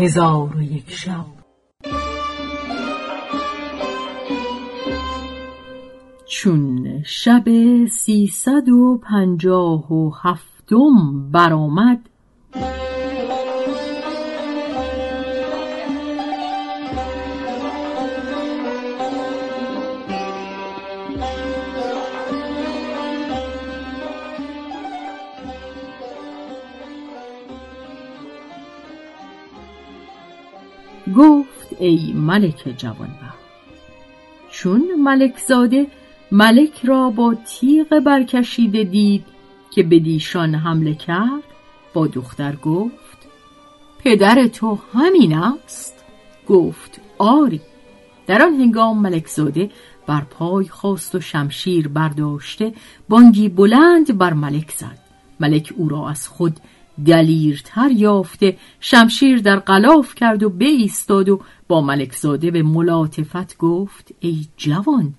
هزار و یک شب. چون شب سیصد و پنجاه و هفتم برآمد گفت ای ملک جوانبخت. چون ملک زاده ملک را با تیغ برکشیده دید که به دیشان حمله کرد با دختر گفت پدر تو همین است. گفت آری. در آن هنگام ملک زاده بر پای خواست و شمشیر برداشته بانگی بلند بر ملک زد. ملک او را از خود دلیرتر یافته شمشیر در غلاف کرد و ایستاد و با ملکزاده به ملاطفت گفت ای جوان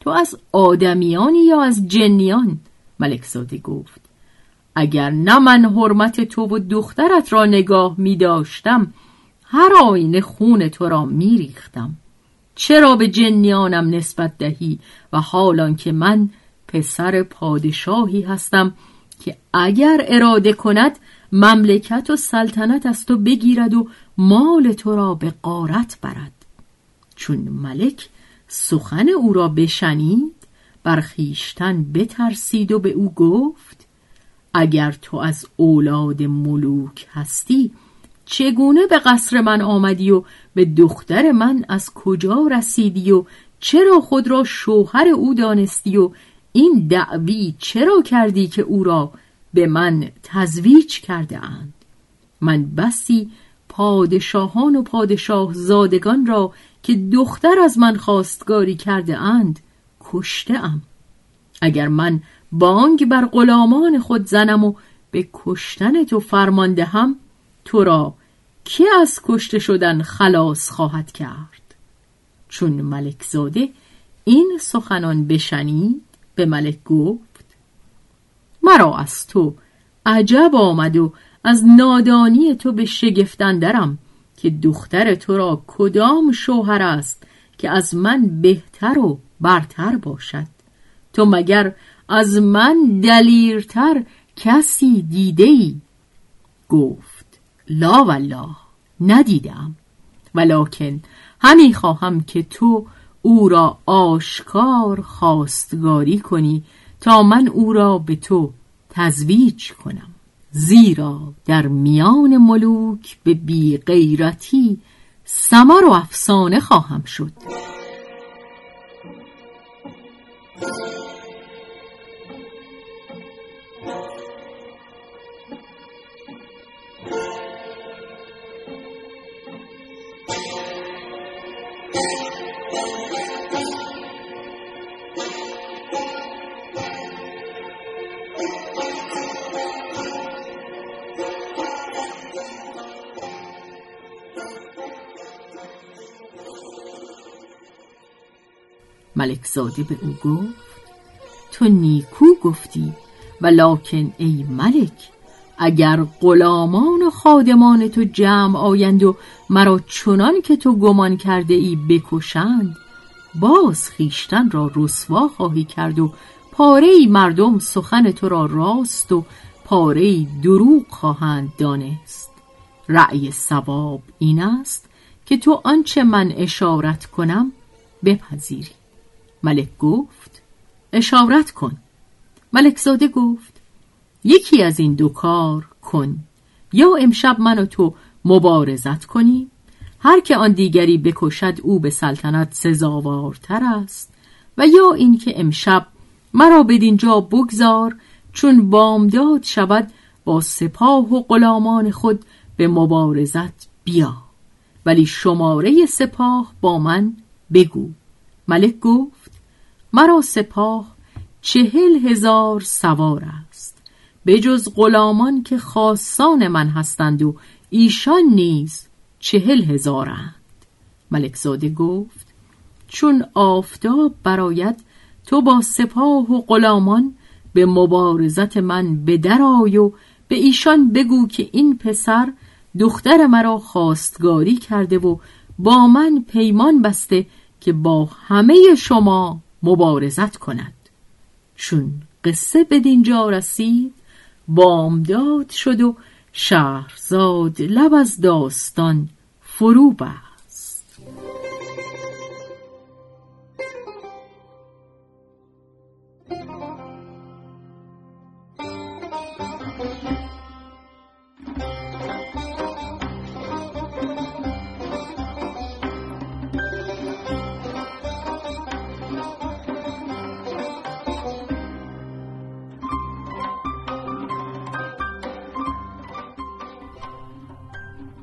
تو از آدمیانی یا از جنیان؟ ملکزاده گفت اگر نه من حرمت تو و دخترت را نگاه می داشتم هر آینه خون تو را می ریختم. چرا به جنیانم نسبت دهی و حالان که من پسر پادشاهی هستم که اگر اراده کند مملکت و سلطنت از تو بگیرد و مال تو را به قارت برد. چون ملک سخن او را بشنید بر خیشتن بترسید و به او گفت اگر تو از اولاد ملوک هستی چگونه به قصر من آمدی و به دختر من از کجا رسیدی و چرا خود را شوهر او دانستی و این دعوی چرا کردی که او را به من تزویج کرده اند. من بسی پادشاهان و پادشاه زادگان را که دختر از من خواستگاری کرده اند کشته ام. اگر من بانگ بر غلامان خود زنم و به کشتن تو فرمان دهم تو را که از کشته شدن خلاص خواهد کرد؟ چون ملک زاده این سخنان بشنید به ملک گفت مرا از تو. عجب آمد و از نادانی تو به شگفتن درم که دختر تو را کدام شوهر است که از من بهتر و برتر باشد؟ تو مگر از من دلیرتر کسی دیده ای؟ گفت لا والله ندیدم. ولکن همی خواهم که تو او را آشکار خواستگاری کنی تا من او را به تو تزویج کنم. زیرا در میان ملوک به بی غیرتی سمر و افسانه خواهم شد. ملک زاده به او گفت تو نیکو گفتی ولکن ای ملک اگر غلامان و خادمان تو جمع آیند و مرا چنان که تو گمان کرده ای بکشند باز خیشتن را رسوا خواهی کرد و پاره مردم سخن تو را راست و پاره دروغ خواهند دانست. رأی سواب این است که تو آنچه من اشارت کنم بپذیری. ملک گفت اشارت کن. ملک زاده گفت یکی از این دو کار کن. یا امشب من و تو مبارزت کنی هر که آن دیگری بکشد او به سلطنت سزاوارتر است و یا اینکه امشب مرا بدینجا بگذار چون بامداد شود با سپاه و غلامان خود به مبارزت بیا. ولی شماره سپاه با من بگو. ملک گفت مرا سپاه چهل هزار سوار است. بجز غلامان که خاصان من هستند و ایشان نیز چهل هزارند. ملک زاده گفت چون آفتاب براید تو با سپاه و غلامان به مبارزت من به درای و به ایشان بگو که این پسر دختر مرا خواستگاری کرده و با من پیمان بسته که با همه شما مبارزت کند. چون قصه به دینجا رسید بامداد شد و شهرزاد لب از داستان فرو بست.